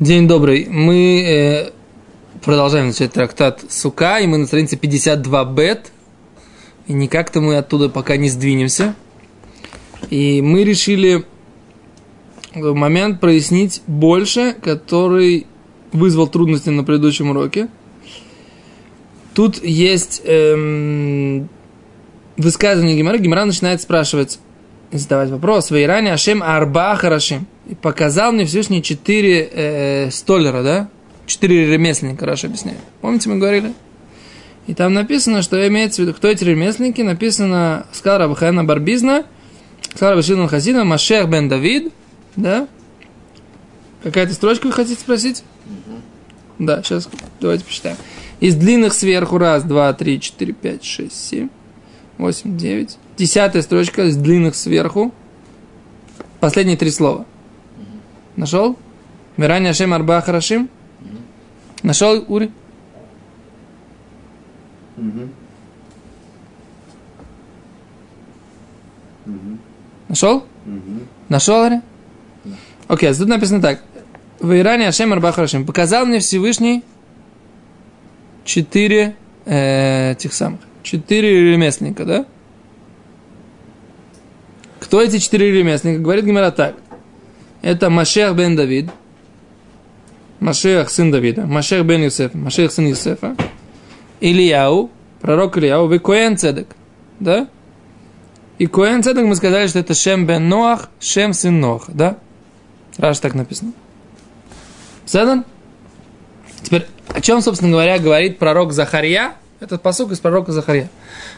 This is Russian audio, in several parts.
День добрый. Мы э, продолжаем изучать трактат Сука, и мы на странице 52 бет. И никак-то мы оттуда пока не сдвинемся. И мы решили в момент прояснить больше, который вызвал трудности на предыдущем уроке. Тут есть эм, высказывание Гимара. Гимара начинает спрашивать, задавать вопрос. Вейране Ашем Арба Харашим и показал мне Всевышний четыре э, столера, да? Четыре ремесленника, Раша объясняет. Помните, мы говорили? И там написано, что имеется в виду, кто эти ремесленники, написано сказал Рабхана Барбизна, сказал Рабшина Хасина, Машех бен Давид, да? Какая-то строчка вы хотите спросить? Да, сейчас давайте посчитаем. Из длинных сверху раз, два, три, четыре, пять, шесть, семь, восемь, девять. Десятая строчка из длинных сверху. Последние три слова. Нашел? Мирани Ашем Арба Харашим? Нашел, Ури? Нашел? Нашел, Ари? Окей, тут написано так. В Иране Ашем Арба Харашим. Показал мне Всевышний четыре э, тех самых. Четыре ремесленника, да? Кто эти четыре ремесленника? Говорит Гимара так – это Машех бен Давид, Машех сын Давида, Машех бен Юсефа, Машех сын Юсефа, Ильяу, пророк Ильяу, и Коэн Цедек, да? И Коэн Цедек мы сказали, что это Шем бен Ноах, Шем сын Ноаха, да? Раз так написано. Задан? Теперь, о чем, собственно говоря, говорит пророк Захария? Этот посук из пророка Захария.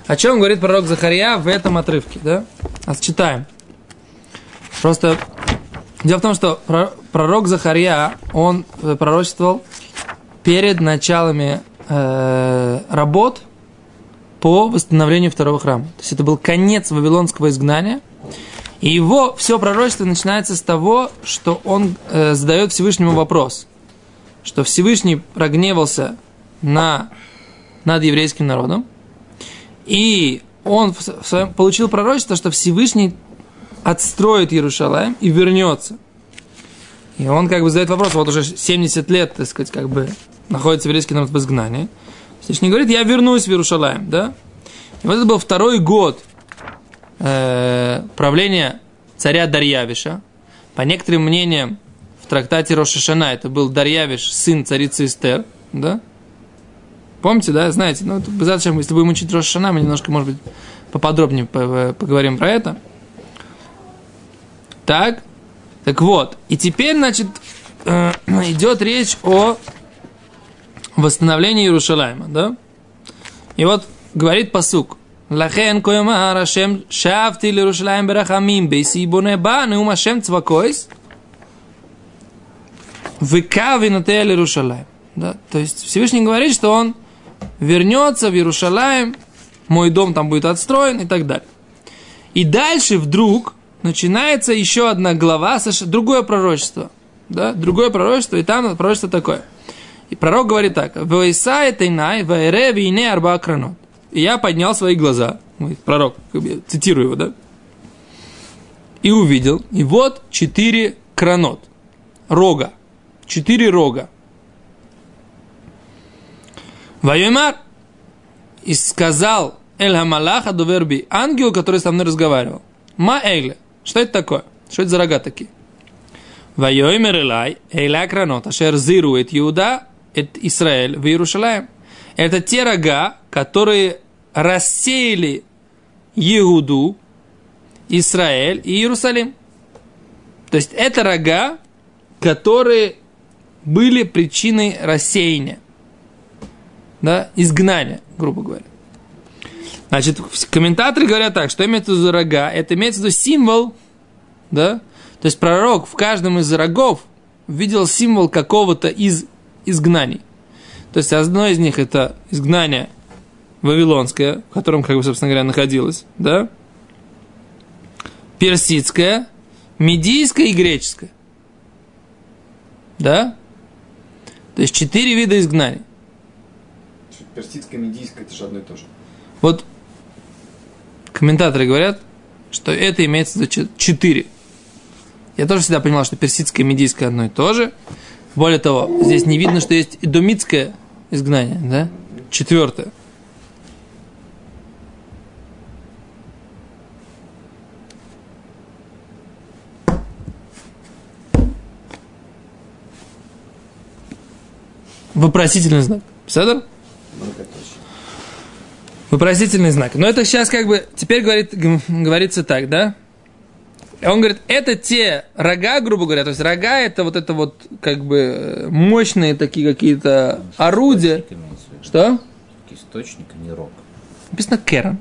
О чем говорит пророк Захария в этом отрывке, да? А читаем. Просто Дело в том, что пророк Захария, он э, пророчествовал перед началами э, работ по восстановлению второго храма. То есть это был конец вавилонского изгнания. И его все пророчество начинается с того, что он э, задает Всевышнему вопрос, что Всевышний прогневался на, над еврейским народом, и он в своем, получил пророчество, что Всевышний отстроит Иерушалаем и вернется. И он как бы задает вопрос, вот уже 70 лет, так сказать, как бы находится еврейский народ в изгнании. Всевышний говорит, я вернусь в Иерушалаем, да? И вот это был второй год э, правления царя Дарьявиша. По некоторым мнениям, в трактате Рошашана это был Дарьявиш, сын царицы Эстер, да? Помните, да, знаете, ну, зачем, если будем учить Рошашана, мы немножко, может быть, поподробнее поговорим про это – так? Так вот, и теперь, значит, э, идет речь о восстановлении Иерушалайма, да? И вот говорит посук. Лахен коемар Ашем шавти Иерушалайм берахамим бейси боне ба неум Ашем цвакойс выкави на Иерушалайм. Да? То есть Всевышний говорит, что он вернется в Иерушалайм, мой дом там будет отстроен и так далее. И дальше вдруг начинается еще одна глава, другое пророчество. Да? Другое пророчество, и там пророчество такое. И пророк говорит так. «Вейсай тейнай вайре вине арба кранот». И я поднял свои глаза. Пророк, цитирую его, да? И увидел, и вот четыре кранот. Рога. Четыре рога. Вайомар. И сказал Эль Хамалаха Дуверби, ангел, который со мной разговаривал. Ма Эйле. Что это такое? Что это за рога такие? Вайоймер Элай, Эйля Кранот, Ашер Зирует Иуда, это Израиль в Иерушалаем. Это те рога, которые рассеяли Иуду, Израиль и Иерусалим. То есть это рога, которые были причиной рассеяния, да, изгнания, грубо говоря. Значит, комментаторы говорят так, что имеется в виду рога, это имеется в виду символ, да? То есть пророк в каждом из рогов видел символ какого-то из изгнаний. То есть одно из них это изгнание вавилонское, в котором, как бы, собственно говоря, находилось, да? Персидское, медийское и греческое. Да? То есть четыре вида изгнаний. Персидское, медийское, это же одно и то же. Вот комментаторы говорят, что это имеется в виду четыре. Я тоже всегда понимал, что персидское и медийское одно и то же. Более того, здесь не видно, что есть идомитское изгнание, да? Четвертое. Вопросительный знак. Седор? Вопросительный знак. Но это сейчас как бы, теперь говорит, г- говорится так, да? Он говорит, это те рога, грубо говоря, то есть рога это вот это вот как бы э, мощные такие какие-то орудия. Что? Источник, а не рог. Написано Керан.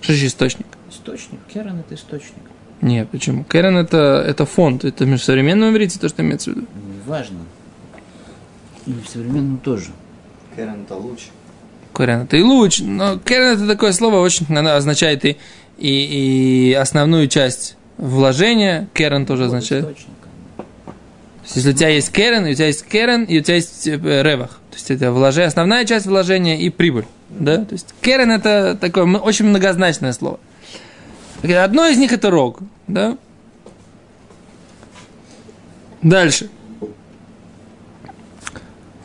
Что же источник? Источник. Керен это источник. Нет, почему? Керан это, это фонд, это в современном иврите то, что имеется в виду. Неважно. И в современном тоже. Керен это луч. Керан это и луч, но Керан это такое слово очень оно означает и, и, и основную часть вложения. Керан тоже означает. То есть, если у тебя есть керен, и у тебя есть керен, и у тебя есть э, ревах. То есть это вложение, основная часть вложения и прибыль. Да? То есть керен это такое очень многозначное слово. Одно из них это рог. Да? Дальше.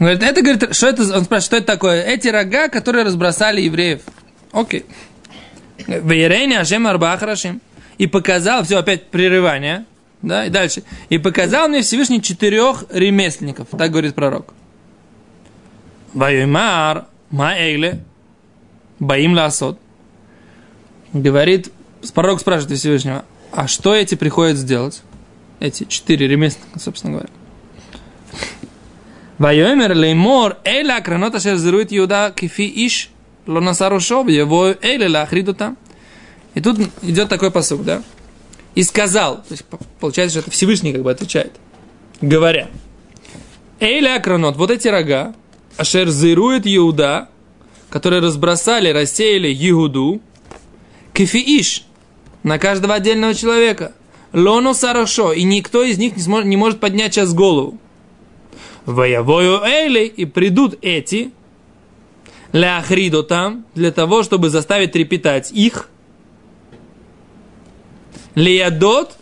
Говорит, это, говорит, что это, он спрашивает, что это такое? Эти рога, которые разбросали евреев. Окей. Веерене Ашем Арба Харашим. И показал, все, опять прерывание. Да, и дальше. И показал мне Всевышний четырех ремесленников. Так говорит пророк. Ваюймар, Маэйле, Баим Ласот. Говорит, пророк спрашивает Всевышнего, а что эти приходят сделать? Эти четыре ремесленника, собственно говоря. Вайомер леймор эля кранот ашер зирует Иуда кифи иш лонасарушов его эля лахриду там. И тут идет такой посук, да? И сказал, то есть по- получается, что это Всевышний как бы отвечает, говоря, эля кранот, вот эти рога, ашер зирует Иуда, которые разбросали, рассеяли Иуду, кифи иш, на каждого отдельного человека. Лоно сарашо, и никто из них не, сможет, не может поднять сейчас голову. Воявою Эйли, и придут эти, ляхридо там, для того, чтобы заставить трепетать их. Лиядот,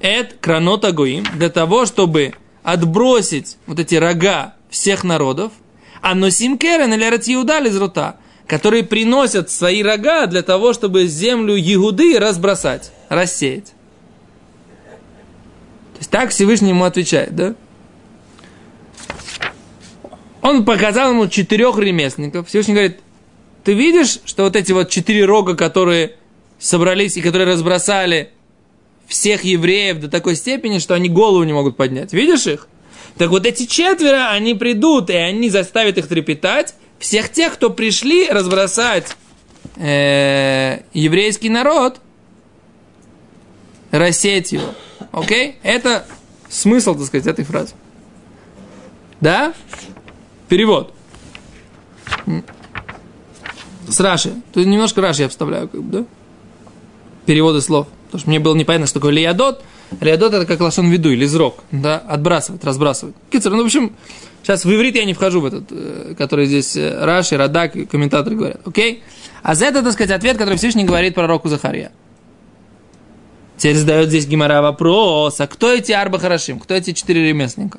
эт кранота гуим, для того, чтобы отбросить вот эти рога всех народов, а носим керен или ратиудаль из рота, которые приносят свои рога для того, чтобы землю Егуды разбросать, рассеять. То есть так Всевышний ему отвечает, да? Он показал ему четырех ремесленников. Всевышний говорит, ты видишь, что вот эти вот четыре рога, которые собрались и которые разбросали всех евреев до такой степени, что они голову не могут поднять. Видишь их? Так вот эти четверо, они придут, и они заставят их трепетать. Всех тех, кто пришли разбросать э, еврейский народ, рассеять его. Окей? Это смысл, так сказать, этой фразы. Да? Перевод. С Раши. Тут немножко Раши я вставляю, как бы, да? Переводы слов. Потому что мне было непонятно, что такое лиадот. Лиадот это как лошон виду или зрок. Да? Отбрасывать, разбрасывать. Кицер, ну, в общем, сейчас в иврит я не вхожу в этот, э, который здесь э, Раши, Радак комментаторы говорят. Окей? А за это, так сказать, ответ, который Всевышний говорит пророку Захария. Теперь задает здесь Гимара вопрос, а кто эти Арба Харашим? Кто эти четыре ремесленника?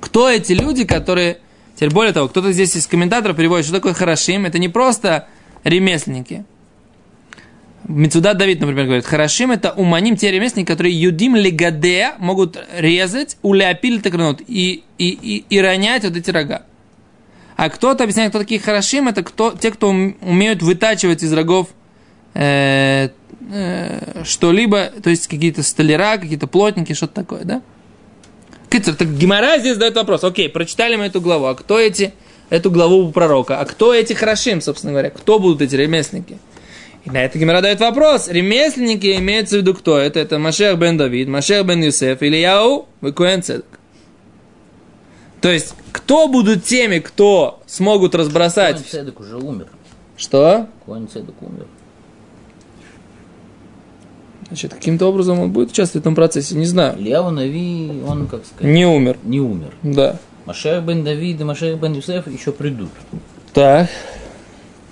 Кто эти люди, которые... Теперь более того, кто-то здесь из комментаторов переводит, что такое Харашим. Это не просто ремесленники. Мецудат Давид, например, говорит, Харашим это уманим те ремесленники, которые юдим легаде могут резать, уляпиль такранут и, и, и, и ронять вот эти рога. А кто-то объясняет, кто такие Харашим, это кто, те, кто ум- умеют вытачивать из рогов э, э, что-либо, то есть какие-то столяра, какие-то плотники, что-то такое, да? Кицер, так Гимара здесь задает вопрос. Окей, прочитали мы эту главу. А кто эти, эту главу у пророка? А кто эти хорошим, собственно говоря? Кто будут эти ремесленники? И на это Гимара дает вопрос. Ремесленники имеется в виду кто? Это, это Машех бен Давид, Машех бен Юсеф, Ильяу, Векуэн Цедек. То есть, кто будут теми, кто смогут разбросать... Коэн Цедек уже умер. Что? Коэн Цедек умер. Значит, каким-то образом он будет участвовать в этом процессе, не знаю. Ильяу Нави, он, как сказать, Не умер. не умер. Да. Машех бен Давид и Машех бен Юсеф еще придут. Так.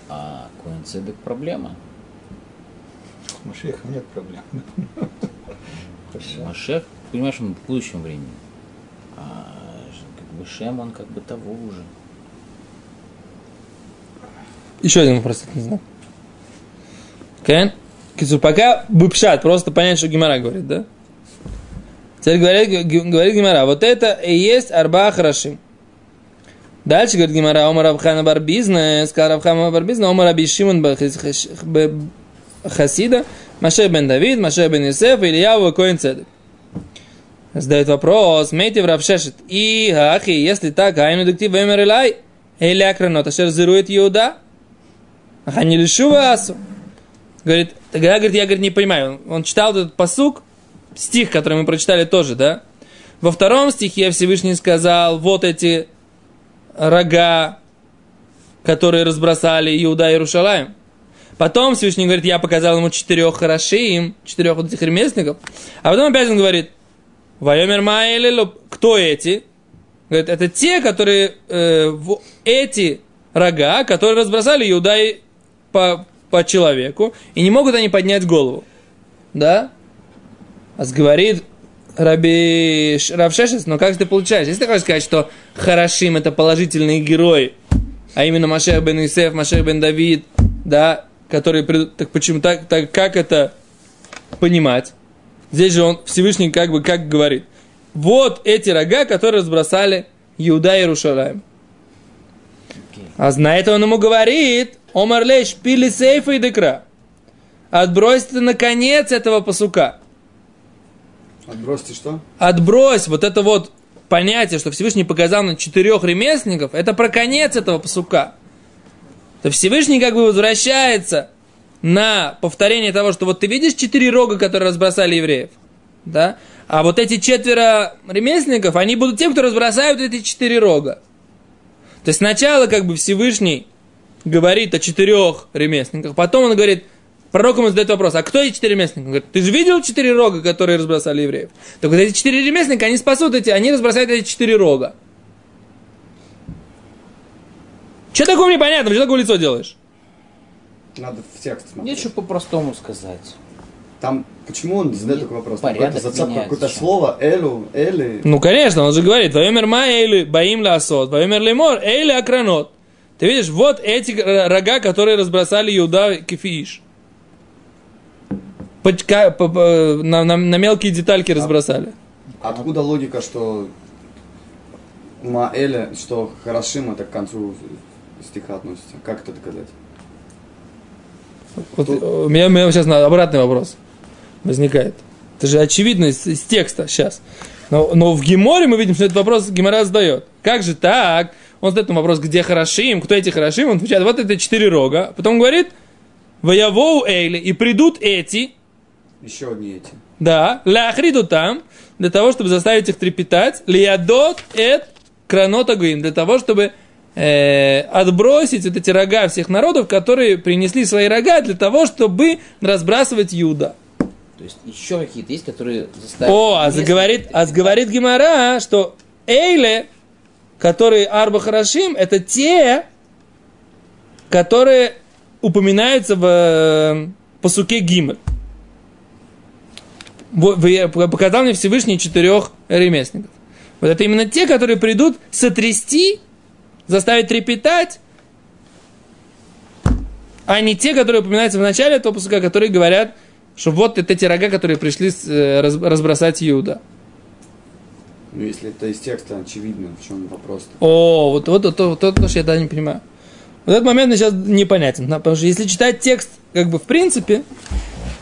А Коэн Цедек проблема. С Машехом нет проблем. Машех, понимаешь, он в будущем времени. бы Шем, он как бы того уже. Еще один вопрос, не знаю. Кен? Кицу, пока быпшат, просто понять, что Гимара говорит, да? Теперь говорит, говорит Гимара, вот это и есть арба хорошим. Дальше говорит Гимара, Омар Абхана бар бизнес, сказал Абхана бар бизнес, Омар Аби Шимон бар хас- хас- б- Хасида, Маше бен Давид, Маше бен Юсеф, Ильяу Коин Цедек. Задает вопрос, мейте в Равшешет, и ахи, если так, айну дектив вемер илай, или акранот, ашер зирует Иуда, ага не лишу асу. Говорит, тогда, говорит, я, говорит, не понимаю, он, читал этот посук, стих, который мы прочитали тоже, да? Во втором стихе Всевышний сказал, вот эти рога, которые разбросали Иуда и Иерушалаем. Потом Всевышний говорит, я показал ему четырех хорошим, четырех вот этих ремесленников. А потом опять он говорит, Вайомер Маэлелу, кто эти? Говорит, это те, которые, э, эти рога, которые разбросали Иуда и по, по человеку, и не могут они поднять голову. Да? А говорит Раби Равшешес, но как же ты получаешь? Если ты хочешь сказать, что Харашим это положительные герои, а именно Машех бен Исеф, Машех бен Давид, да, которые так почему так, так как это понимать? Здесь же он Всевышний как бы как говорит. Вот эти рога, которые разбросали Иуда и Иерушалаем. А на это он ему говорит, Омар лейш пили сейфа и декра. Отбрось ты наконец этого пасука. Отбросьте что? Отбрось вот это вот понятие, что Всевышний показал на четырех ремесленников, это про конец этого пасука. То Всевышний как бы возвращается на повторение того, что вот ты видишь четыре рога, которые разбросали евреев, да? А вот эти четверо ремесленников, они будут тем, кто разбросают эти четыре рога. То есть сначала как бы Всевышний говорит о четырех ремесленниках, потом он говорит, пророк ему задает вопрос, а кто эти четыре ремесленника? Он говорит, ты же видел четыре рога, которые разбросали евреев? Так вот эти четыре ремесленника, они спасут эти, они разбросают эти четыре рога. Что такое непонятно? Что такое лицо делаешь? Надо в текст смотреть. Нечего по-простому сказать. Там, почему он задает такой вопрос? порядок зацепка, какое-то еще. слово, элю, эли. Ну, конечно, он же говорит, «Ваемер ма эйли баим ласот, ваемер лемор эйли акранот». Ты видишь, вот эти рога, которые разбросали Иуда кефииш. По- ка- по- по- на, на- на мелкие детальки разбросали. Откуда логика, что Маэля, что Харашим это к концу стиха относится? Как это доказать? Вот, э, у, меня, у меня сейчас обратный вопрос возникает. Это же очевидно из, из текста сейчас. Но, но в Геморе мы видим, что этот вопрос Гемора задает. Как же так? Он задает ему вопрос, где Харашим, кто эти Харашим? Он отвечает, вот это четыре рога. Потом говорит, Ваявоу Эйли, и придут эти, Еще одни эти. да, ляхриду там, для того, чтобы заставить их трепетать, лиадот эт кранота гуим, для того, чтобы э, отбросить вот эти рога всех народов, которые принесли свои рога для того, чтобы разбрасывать Юда. То есть еще какие-то есть, которые заставят... О, а заговорит, а заговорит Гимара, что Эйле, которые Арба Харашим, это те, которые упоминаются в э, посуке. Во- вы- Показал мне Всевышний четырех ремесленников. Вот это именно те, которые придут сотрясти, заставить трепетать, а не те, которые упоминаются в начале этого посука, которые говорят, что вот это те рога, которые пришли э, раз- разбросать Иуда. Ну, если это из текста, очевидно, в чем вопрос. О, вот, вот, вот, вот, вот, то, что я даже не понимаю. Вот этот момент сейчас непонятен. да, Потому что если читать текст, как бы в принципе,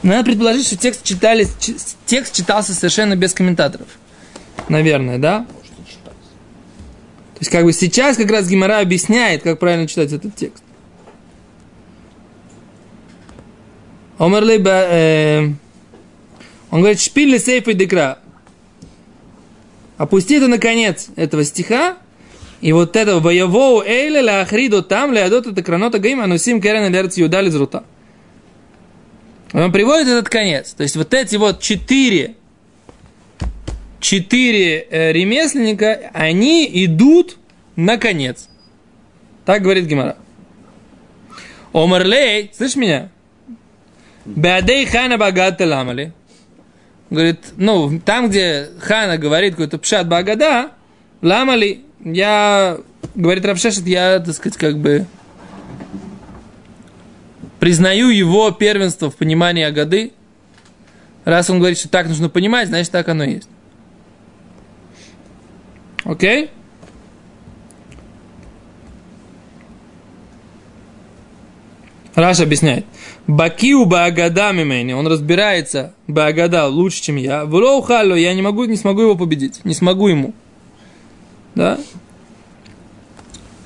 надо предположить, что текст, читали, чи- текст читался совершенно без комментаторов. Наверное, да? Может, и читать. То есть, как бы сейчас как раз Гимара объясняет, как правильно читать этот текст. Омерлей ба- э, Он говорит, шпиль сейф и декра. Опусти это на конец этого стиха, и вот это воевоу эйле ла ахриду там леадот это кранота гаим анусим керен лерц юдали зрута. Он приводит этот конец. То есть вот эти вот четыре четыре э, ремесленника, они идут на конец. Так говорит Гимара. Омарлей, слышишь меня? Беадей хана багата ламали. Говорит, ну, там, где хана говорит какой-то пшат багада, Ламали, я, говорит Равшешет, я, так сказать, как бы признаю его первенство в понимании Агады. Раз он говорит, что так нужно понимать, значит, так оно и есть. Окей? Раш объясняет. Бакиу Баагада мимени, он разбирается Баагада лучше, чем я. Влоу халло, я не могу, не смогу его победить, не смогу ему. Да?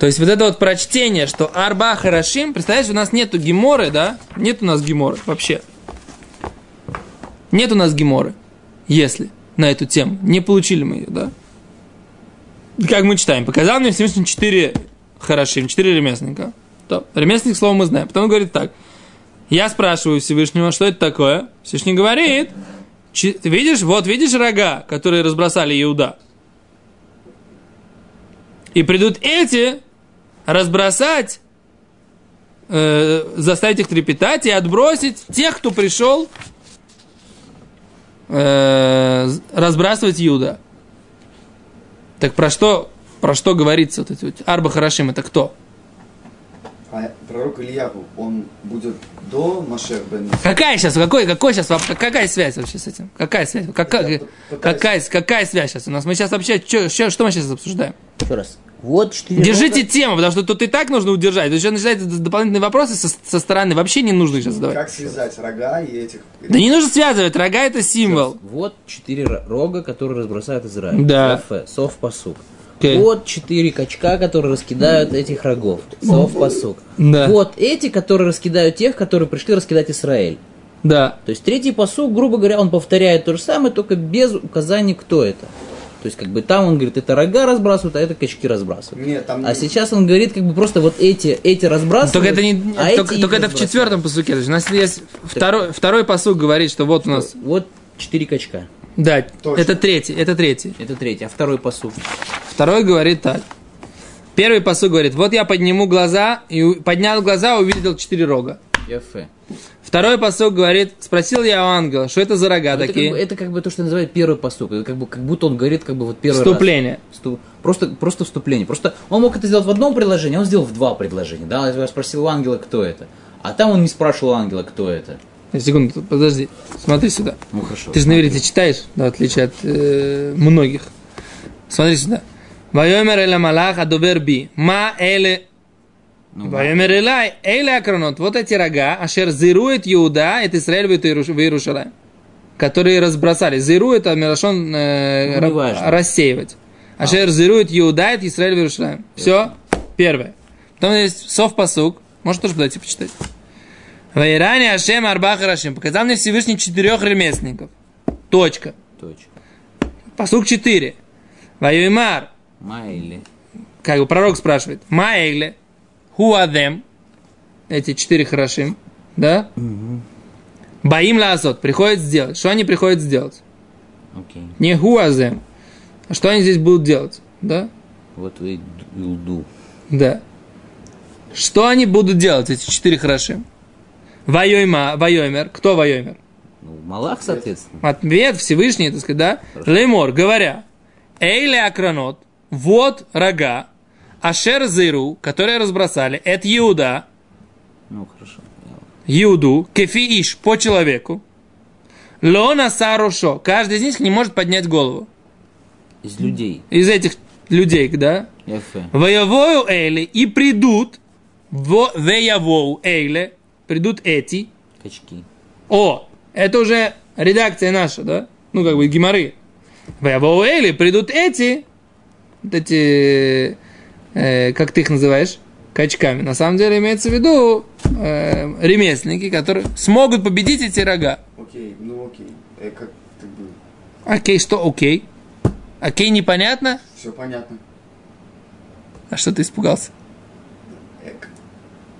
То есть вот это вот прочтение, что Арба Харашим, представляешь, у нас нету геморы, да? Нет у нас геморы вообще. Нет у нас геморы, если на эту тему. Не получили мы ее, да? Как мы читаем, показал мне Всевышний четыре Харашим, четыре ремесленника. То, ремесленник слово мы знаем. Потом он говорит так. Я спрашиваю Всевышнего, что это такое? Всевышний говорит, видишь, вот видишь рога, которые разбросали Иуда. И придут эти разбросать, э, заставить их трепетать и отбросить тех, кто пришел э, разбрасывать Иуда. Так про что, про что говорится? Вот эти вот Арба Харашим это кто? А пророк Ильяху, он будет до Машех бен Какая сейчас, какой, какой сейчас, какая связь вообще с этим? Какая связь? Какая, какая, какая связь сейчас у нас? Мы сейчас вообще, что, что, мы сейчас обсуждаем? Еще раз. Вот четыре Держите рога. тему, потому что тут и так нужно удержать. Тут еще начинаются дополнительные вопросы со, со стороны. Вообще не нужно их сейчас задавать. Как связать рога и этих... Да не нужно связывать. Рога это символ. Вот четыре ро- рога, которые разбросают Израиль. Да. Яфе, Сов Окей. Вот четыре качка, которые раскидают этих рогов. Сов посук. Да. Вот эти, которые раскидают тех, которые пришли раскидать Израиль. Да. То есть третий посук, грубо говоря, он повторяет то же самое, только без указания, кто это. То есть, как бы там он говорит, это рога разбрасывают, а это качки разбрасывают. Нет, там... А сейчас он говорит, как бы просто вот эти, эти разбрасывают. Только это не, а только, эти только это в четвертом посуке. То есть у нас есть второй, второй посук говорит, что вот у нас, Вот четыре качка. Да, Точно. это третий, это третий. Это третий. А второй посук. Второй говорит так. Первый посук говорит, вот я подниму глаза, и поднял глаза, увидел четыре рога. Яфе. Второй посук говорит, спросил я у ангела, что это за рога Это как, такие? бы, это как бы то, что называют первый посук. Это как, бы, как будто он говорит как бы вот первый Вступление. раз. Всту- Просто, просто вступление. Просто он мог это сделать в одном предложении, а он сделал в два предложения. Да, я спросил у ангела, кто это. А там он не спрашивал у ангела, кто это. Секунду, подожди, смотри сюда. Ну хорошо. Ты же на иврите читаешь, да, в отличие от э, многих. Смотри сюда. Вайомер эля малах адовер би. Ма эле... Ну, Вайомер элай эле акронот. Вот эти рога, ашер зирует Иуда, это Израиль в Иеруш- в Иерушалаем. Которые разбросали. Зиру это Мирашон э, Ну, ра- рассеивать. Ашер зирует Иуда, это Израиль в Иерушалаем. Все. Первое. Потом есть сов посук. Можешь тоже подойти почитать. Вайране Ашем Арба Харашим. Показал мне Всевышний четырех ремесленников. Точка. Точно. Посук 4. Ваюймар. Майли. Как бы пророк спрашивает. Are them? Эти четыре хорошим. Да? Баим ласот. Приходит сделать. Что они приходят сделать? Окей. Не them. А что они здесь будут делать? Да? Вот вы Илду. Да. Что они будут делать, эти четыре хорошим? Вайойма, Вайоймер. Кто Вайоймер? Ну, Малах, соответственно. Ответ Всевышний, так сказать, да? Леймор, говоря, Эйле Акранот, вот рога, Ашер Зиру, которые разбросали, это Иуда, Ну, хорошо. Иуду, Кефи Иш, по человеку, Лона Сарушо, каждый из них не может поднять голову. Из людей. Из этих людей, да? Воевою Эйли, и придут, в Веявоу Эйле, придут эти, Качки. О, это уже редакция наша, да? Ну, как бы геморы. В Эли придут эти, вот эти, э, как ты их называешь, качками. На самом деле имеется в виду э, ремесленники, которые смогут победить эти рога. Окей, ну окей. Э, как, как бы, Окей, что окей? Окей, непонятно? все понятно. А что ты испугался? Э, к-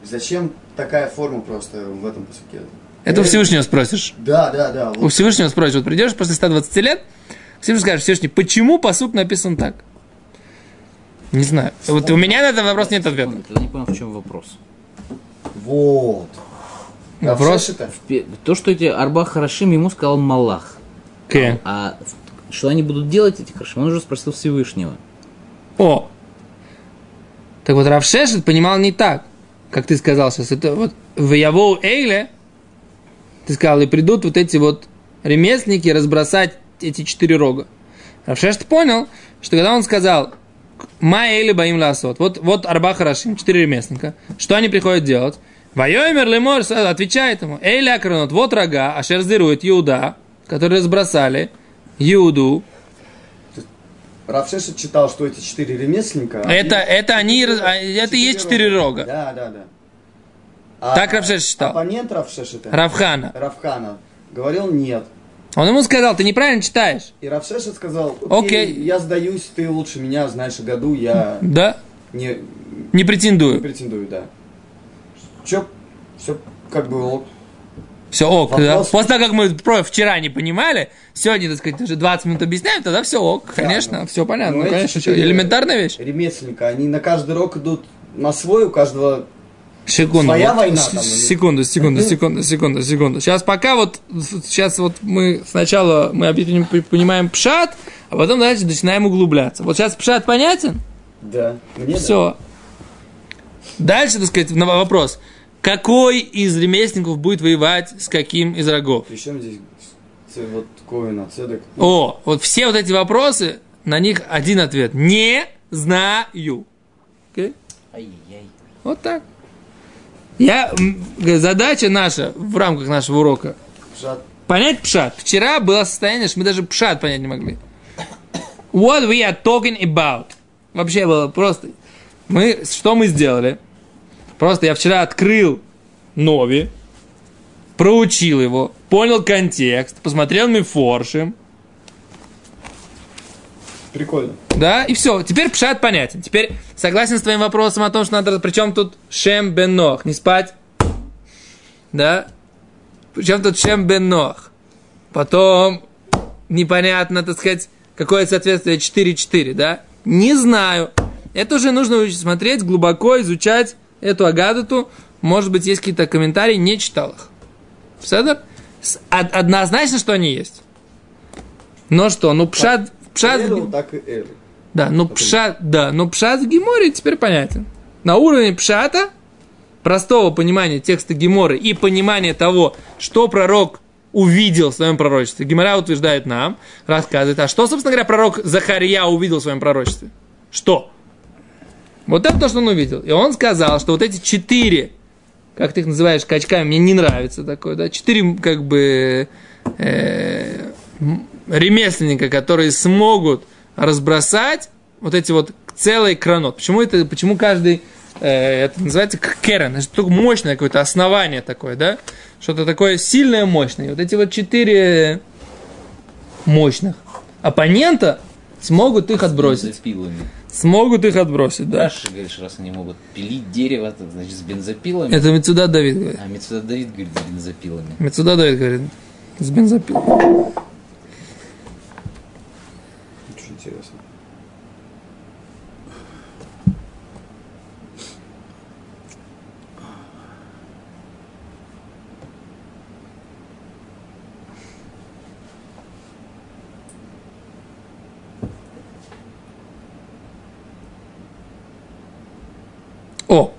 зачем такая форма просто в этом посуке? Это у Всевышнего спросишь. Да, да, да. У Вот, Всевышнего спросишь. Вот придешь после 120 лет, Всевышний скажешь, Всевышний, почему посуд написан так? Не знаю. Вот у меня на этот вопрос нет ответа. Я не понял, в чем вопрос. вот. Вопрос? Вообще-то, В пе- То, что эти Арба Харашим ему сказал Малах. Окей. А в- что они будут делать, эти Харашим, он уже спросил Всевышнего. О! Так вот, Равшешет понимал не так, как ты сказал сейчас. Это вот в Явоу Эйле, ты сказал, и придут вот эти вот ремесленники разбросать эти четыре рога. Равшешет понял, что когда он сказал, Ма Эйли Баим Ласот, вот, вот Арба Харашим, четыре ремесленника, что они приходят делать? Вайомер Лемор отвечает ему, Эйли Акронот, вот рога, а шерзирует Иуда, которые разбросали Иуду, Равшеша читал, что эти четыре ремесленника... Это, это они, а, это и есть четыре рога. Да, да, да. А Так Равшеша читал. Оппонент Равшеша, Равхана. Равхана, говорил нет. Он ему сказал, ты неправильно читаешь. И Равшеша сказал, Окей. окей, я сдаюсь, ты лучше меня знаешь о году, я Да? не, Не не претендую. претендую, да. Чё, все как бы. Все, ок. да. Вопрос- После того, как мы про вчера не понимали, сегодня, так сказать, уже 20 минут объясняем, тогда все ок. Конечно, ну, все понятно. ну, Ну, конечно, что, элементарная вещь. Ремесленника, они на каждый рок идут на свой, у каждого... Секунду. Своя вот, война там, секунду, секунду, секунду, секунду, секунду. Сейчас пока вот, сейчас вот мы сначала мы объясним- понимаем пшат, а потом дальше начинаем углубляться. Вот сейчас пшат понятен? Да, мне да. Все. Дальше, так сказать, вопрос. Какой из ремесленников будет воевать с каким из рогов? Причем здесь вот Ковина, Цедек. О, вот все вот эти вопросы, на них один ответ. Не знаю. Ай-яй. Вот так. Я, задача наша в рамках нашего урока Жад- понять пшат. Вчера было состояние, что мы даже пшат понять не могли. What we are talking about. Вообще было просто... Мы, что мы сделали? Просто я вчера открыл Нови, проучил его, понял контекст, посмотрел Мифоршим, Прикольно. да, и все. Теперь пшат понятен. Теперь согласен с твоим вопросом о том, что надо... Причем тут Шем бен Нох, не спать. Да? Причем тут Шем бен Нох. Потом непонятно, так сказать, какое соответствие 4-4, да? Не знаю. Это уже нужно смотреть, глубоко изучать эту агадату. Может быть, есть какие-то комментарии, не читал их. Седер? Однозначно, что они есть. Но что, ну пшат... пшат Элю, так и Элю. да, но пшат, да, но пшат в Геморе теперь понятен. На уровне пшата, простого понимания текста Геморы и понимания того, что пророк увидел в своем пророчестве. Гемора утверждает нам, рассказывает, а что, собственно говоря, пророк Захария увидел в своем пророчестве? Что? Вот это то, что он увидел. И он сказал, что вот эти четыре, как ты их называешь, качками, мне не нравится такое, да, четыре, как бы, э, ремесленника, которые смогут разбросать вот эти вот целый кранот. Почему это, почему каждый, э, это называется керен, это такое мощное какое-то основание такое, да, что-то такое сильное, мощное. И вот эти вот четыре мощных оппонента смогут их отбросить. Бензопилами. Смогут их отбросить, да. Раши, говоришь, раз они могут пилить дерево, то, значит, с бензопилами. Это Мецуда Давид говорит. А Мецуда Давид говорит, с бензопилами. Мецуда Давид говорит. С бензопилой. Очень интересно. О! Мецуда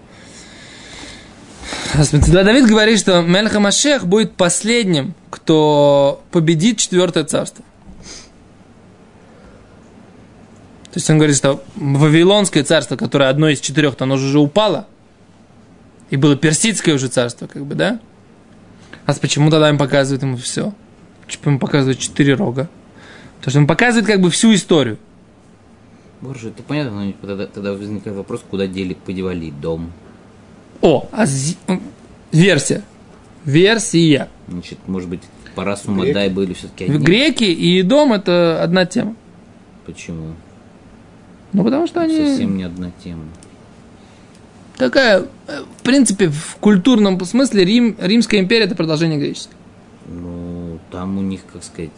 Давид говорит, что Мельха Машех будет последним, кто победит четвертое царство. То есть он говорит, что Вавилонское царство, которое одно из четырех, то оно же уже упало. И было персидское уже царство, как бы, да? А почему тогда им показывают ему все? Почему ему показывают четыре рога? Потому что он показывает как бы всю историю. Боже, это понятно, но тогда, тогда возникает вопрос, куда дели, подевали дом. О, а м, версия. Версия. Значит, может быть, пора сумма Греки. дай были все-таки одни. Греки и дом это одна тема. Почему? Ну, потому что они Совсем не одна тема. такая, э, в принципе, в культурном смысле Рим, Римская империя это продолжение греческой. Ну, там у них, как сказать,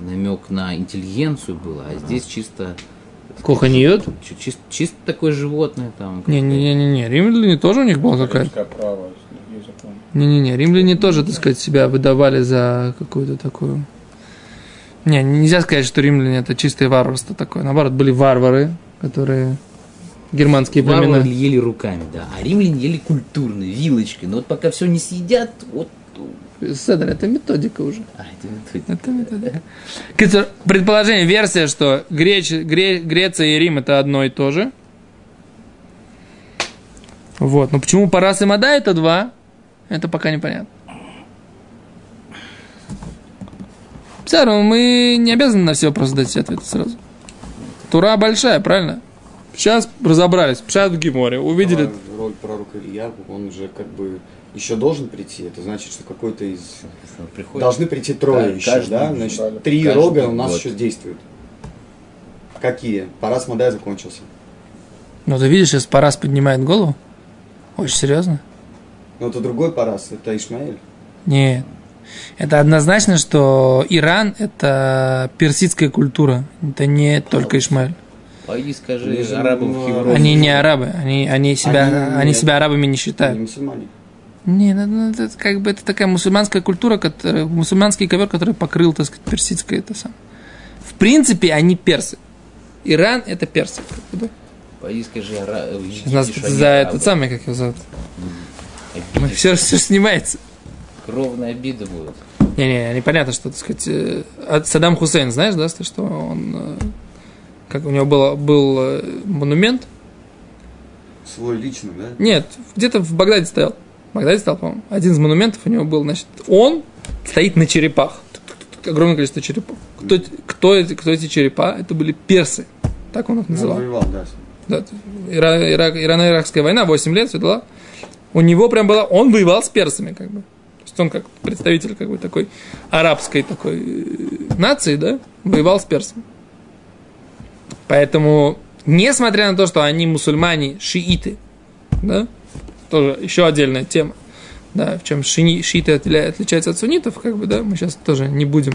намек на интеллигенцию был, а здесь чисто... Куханиот? чу- чис- Чисто такое животное там. как Не-не-не-не, римляне тоже у них была какая-то. Не-не-не, римляне тоже, так сказать, себя выдавали за какую-то такую... Не, нельзя сказать, что римляне это чистое варварство такое. Наоборот, были варвары, которые германские племена. Варвары ели руками, да. А римляне ели культурно, вилочкой. Но вот пока все не съедят, вот... Седр, это методика уже. А, это вот Это методика. Кстати, Предположение, версия, что Греч, Гре- Греция и Рим это одно и то же. Вот. Но почему Парас и Мада это два, это пока непонятно. Все равно мы не обязаны на все вопросы дать все ответы сразу. Тура большая, правильно? Сейчас разобрались, пшат в Гиморе, увидели. Роль пророка Илья, он же как бы еще должен прийти. Это значит, что какой-то из... приходит. Должны прийти трое Ка- еще, каждый да? год. Значит, три Каждый рога у нас год. еще действуют. Какие? Парас Мадай закончился. Ну, ты видишь, сейчас Парас поднимает голову. Очень серьезно. Но это другой Парас, это Ишмаэль. Нет. Это однозначно, что Иран – это персидская культура. Это не только Ишмаэль. Пойди скажи Они арабам ну, в Европе. Они не арабы. Они, они, себя, Они они, себя арабами не Они считают. мусульмане. Не, ну, ну, это как бы это такая мусульманская культура, которая, мусульманский ковер, который покрыл, так сказать, персидское это самое. В принципе, они персы. Иран – это персы. как бы, да. Пойди скажи арабам. Сейчас нас за этот самый, как его зовут. Все, все снимается. Кровная обида будет. Не-не, непонятно, что, так сказать, э, от Саддам Хусейн, знаешь, да, что он, э, как у него было, был э, монумент, Свой личный, да? нет, где-то в Багдаде стоял, в Багдаде стоял, по-моему, один из монументов у него был, значит, он стоит на черепах, огромное количество черепов. Кто, кто, эти, кто эти черепа? Это были персы, так он их Он называл. воевал, да. Да, Ира- Ирак- Ирано-Иракская война, 8 лет, все дела. У него прям было, он воевал с персами, как бы. То есть он как представитель как бы такой арабской такой э, нации, да, воевал с персами. Поэтому, несмотря на то, что они мусульмане, шииты, да, тоже еще отдельная тема, да, в чем шини, шииты отличаются от суннитов, как бы, да, мы сейчас тоже не будем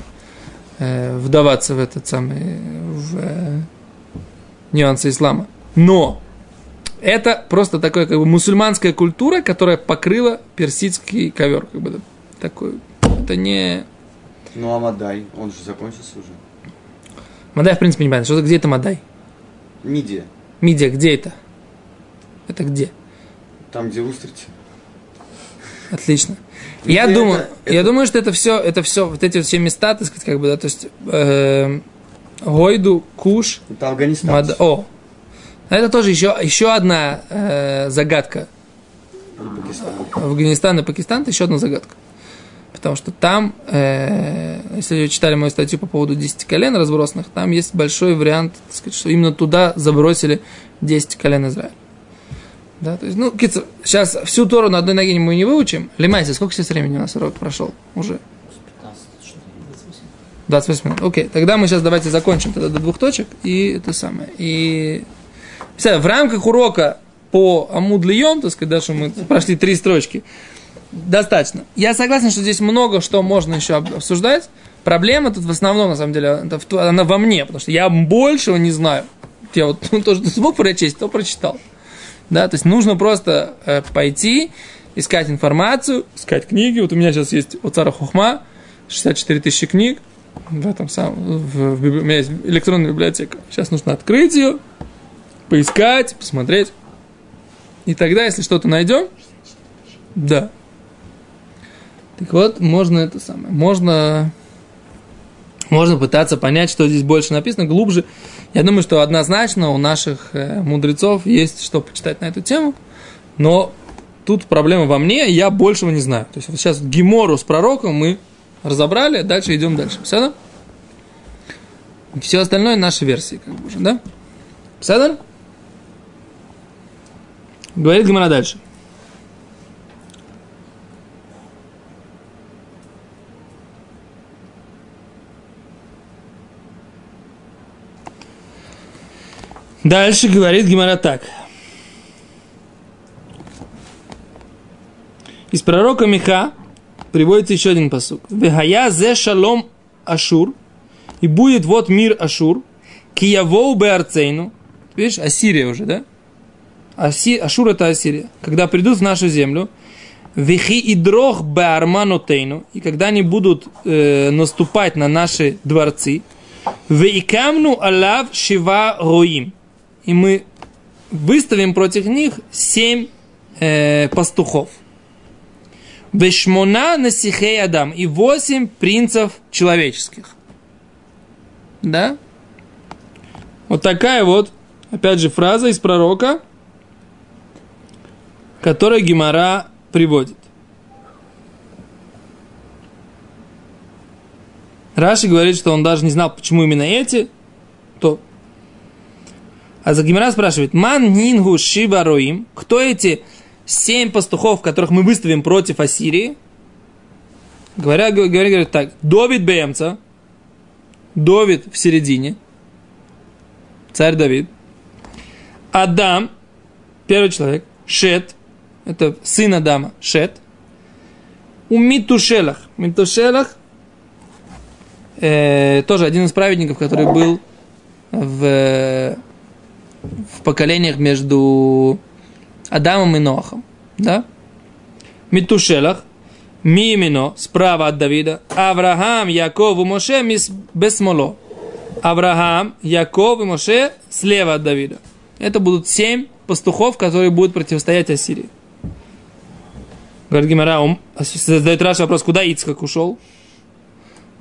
э, вдаваться в этот самый, в э, нюансы ислама. Но это просто такая как бы мусульманская культура, которая покрыла персидский ковер, как бы такой. Это не Ну а Мадай, он же закончился уже. Мадай, в принципе, не понятно. Что, где это Мадай? Мидия. Мидия, где это? Это где? Там, где устрицы. Отлично. Мидия Я это- думаю, я это- думаю, что это все, это все, вот эти вот все места, так сказать, как бы, да, то есть эм, Гойду, Куш, Это Афганистан. Мада, о, это тоже еще, еще одна э, загадка. Пакистан. Афганистан и Пакистан это еще одна загадка. Потому что там, э, если вы читали мою статью по поводу 10 колен разбросанных, там есть большой вариант, так сказать, что именно туда забросили 10 колен Израиля. Да, то есть, ну, кицер, сейчас всю Тору на одной ноге мы не выучим. Лимайте, сколько сейчас времени у нас урок прошел уже? 28 минут. Окей, тогда мы сейчас давайте закончим тогда до двух точек и это самое. И Все, в рамках урока по Амуд Льем, так сказать, да, что мы прошли три строчки, достаточно. Я согласен, что здесь много что можно еще об- обсуждать. Проблема тут в основном, на самом деле, она во мне, потому что я большего не знаю. Я вот ну, то, что смог прочесть, то прочитал. Да, то есть нужно просто э, пойти, искать информацию, искать книги. Вот у меня сейчас есть Оцара Хухма, 64 тысячи книг в этом самом, в, в у меня есть электронная библиотека. Сейчас нужно открыть ее, поискать, посмотреть. И тогда, если что-то найдем, да. Так вот, можно это самое, можно, можно пытаться понять, что здесь больше написано, глубже. Я думаю, что однозначно у наших э, мудрецов есть что почитать на эту тему, но тут проблема во мне, я большего не знаю. То есть вот сейчас Гемору с пророком мы разобрали, дальше идем дальше. Все, да? Все остальное наши версии, как бы уже, да? Все, Говорит Гимара дальше. Дальше говорит Гимара так. Из пророка Миха приводится еще один посук. Вегая зе шалом Ашур. И будет вот мир Ашур. Киявоу бе арцейну. Видишь, Ассирия уже, да? Аси, Ашур это Ассирия. Когда придут в нашу землю, Вихи и дрох арманотейну. И когда они будут э, наступать на наши дворцы, Вейкамну алав шива роим. И мы выставим против них семь э, пастухов. Бешмона насихей Адам и восемь принцев человеческих. Да? Вот такая вот, опять же, фраза из пророка, которую Гимара приводит. Раши говорит, что он даже не знал, почему именно эти. А за Гимара спрашивает, ман нингу роим, кто эти семь пастухов, которых мы выставим против Ассирии? Говоря, говоря, говорят так, Довид Бемца, Довид в середине, царь Давид, Адам, первый человек, Шет, это сын Адама, Шет, у Митушелах, Митушелах, э, тоже один из праведников, который был в, в поколениях между Адамом и Ноахом. Да? Митушелах, Мимино, справа от Давида, Авраам, Яков и Моше Бесмоло. Авраам, Яков и Моше слева от Давида. Это будут семь пастухов, которые будут противостоять Ассирии. Говорит Гимара, задает Раша вопрос, куда Ицхак ушел?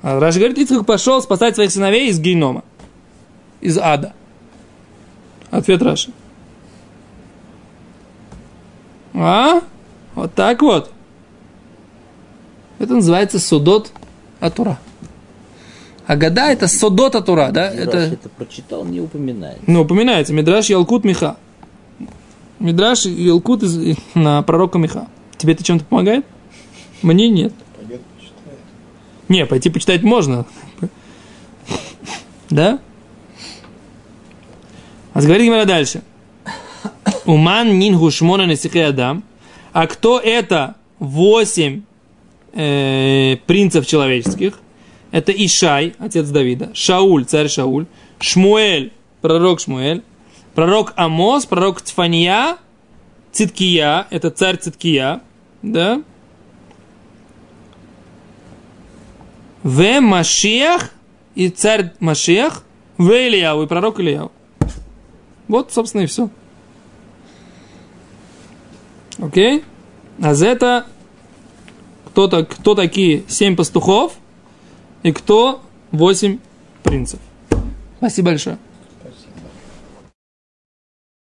А Раша говорит, Ицхак пошел спасать своих сыновей из генома, из ада. Ответ Раши. А? Вот так вот. Это называется судот Атура. А года это судот Атура, да? Мидраш это, это прочитал, не упоминает. ну, упоминается. Мидраш Ялкут Миха. Мидраш Ялкут из, на пророка Миха. Тебе это чем-то помогает? Мне нет. Пойдет, почитает. Не, пойти почитать можно. Да? А говорит Гимара дальше. Уман нингу шмона насихе адам. А кто это восемь э, принцев человеческих? Это Ишай, отец Давида, Шауль, царь Шауль, Шмуэль, пророк Шмуэль, пророк Амос, пророк Цфания, Циткия, это царь Циткия, да? В Машиах и царь Машиах, в Ильяу и пророк Ильяу. Вот, собственно, и все. Окей? А за это кто, -то, кто такие семь пастухов и кто восемь принцев. Спасибо большое.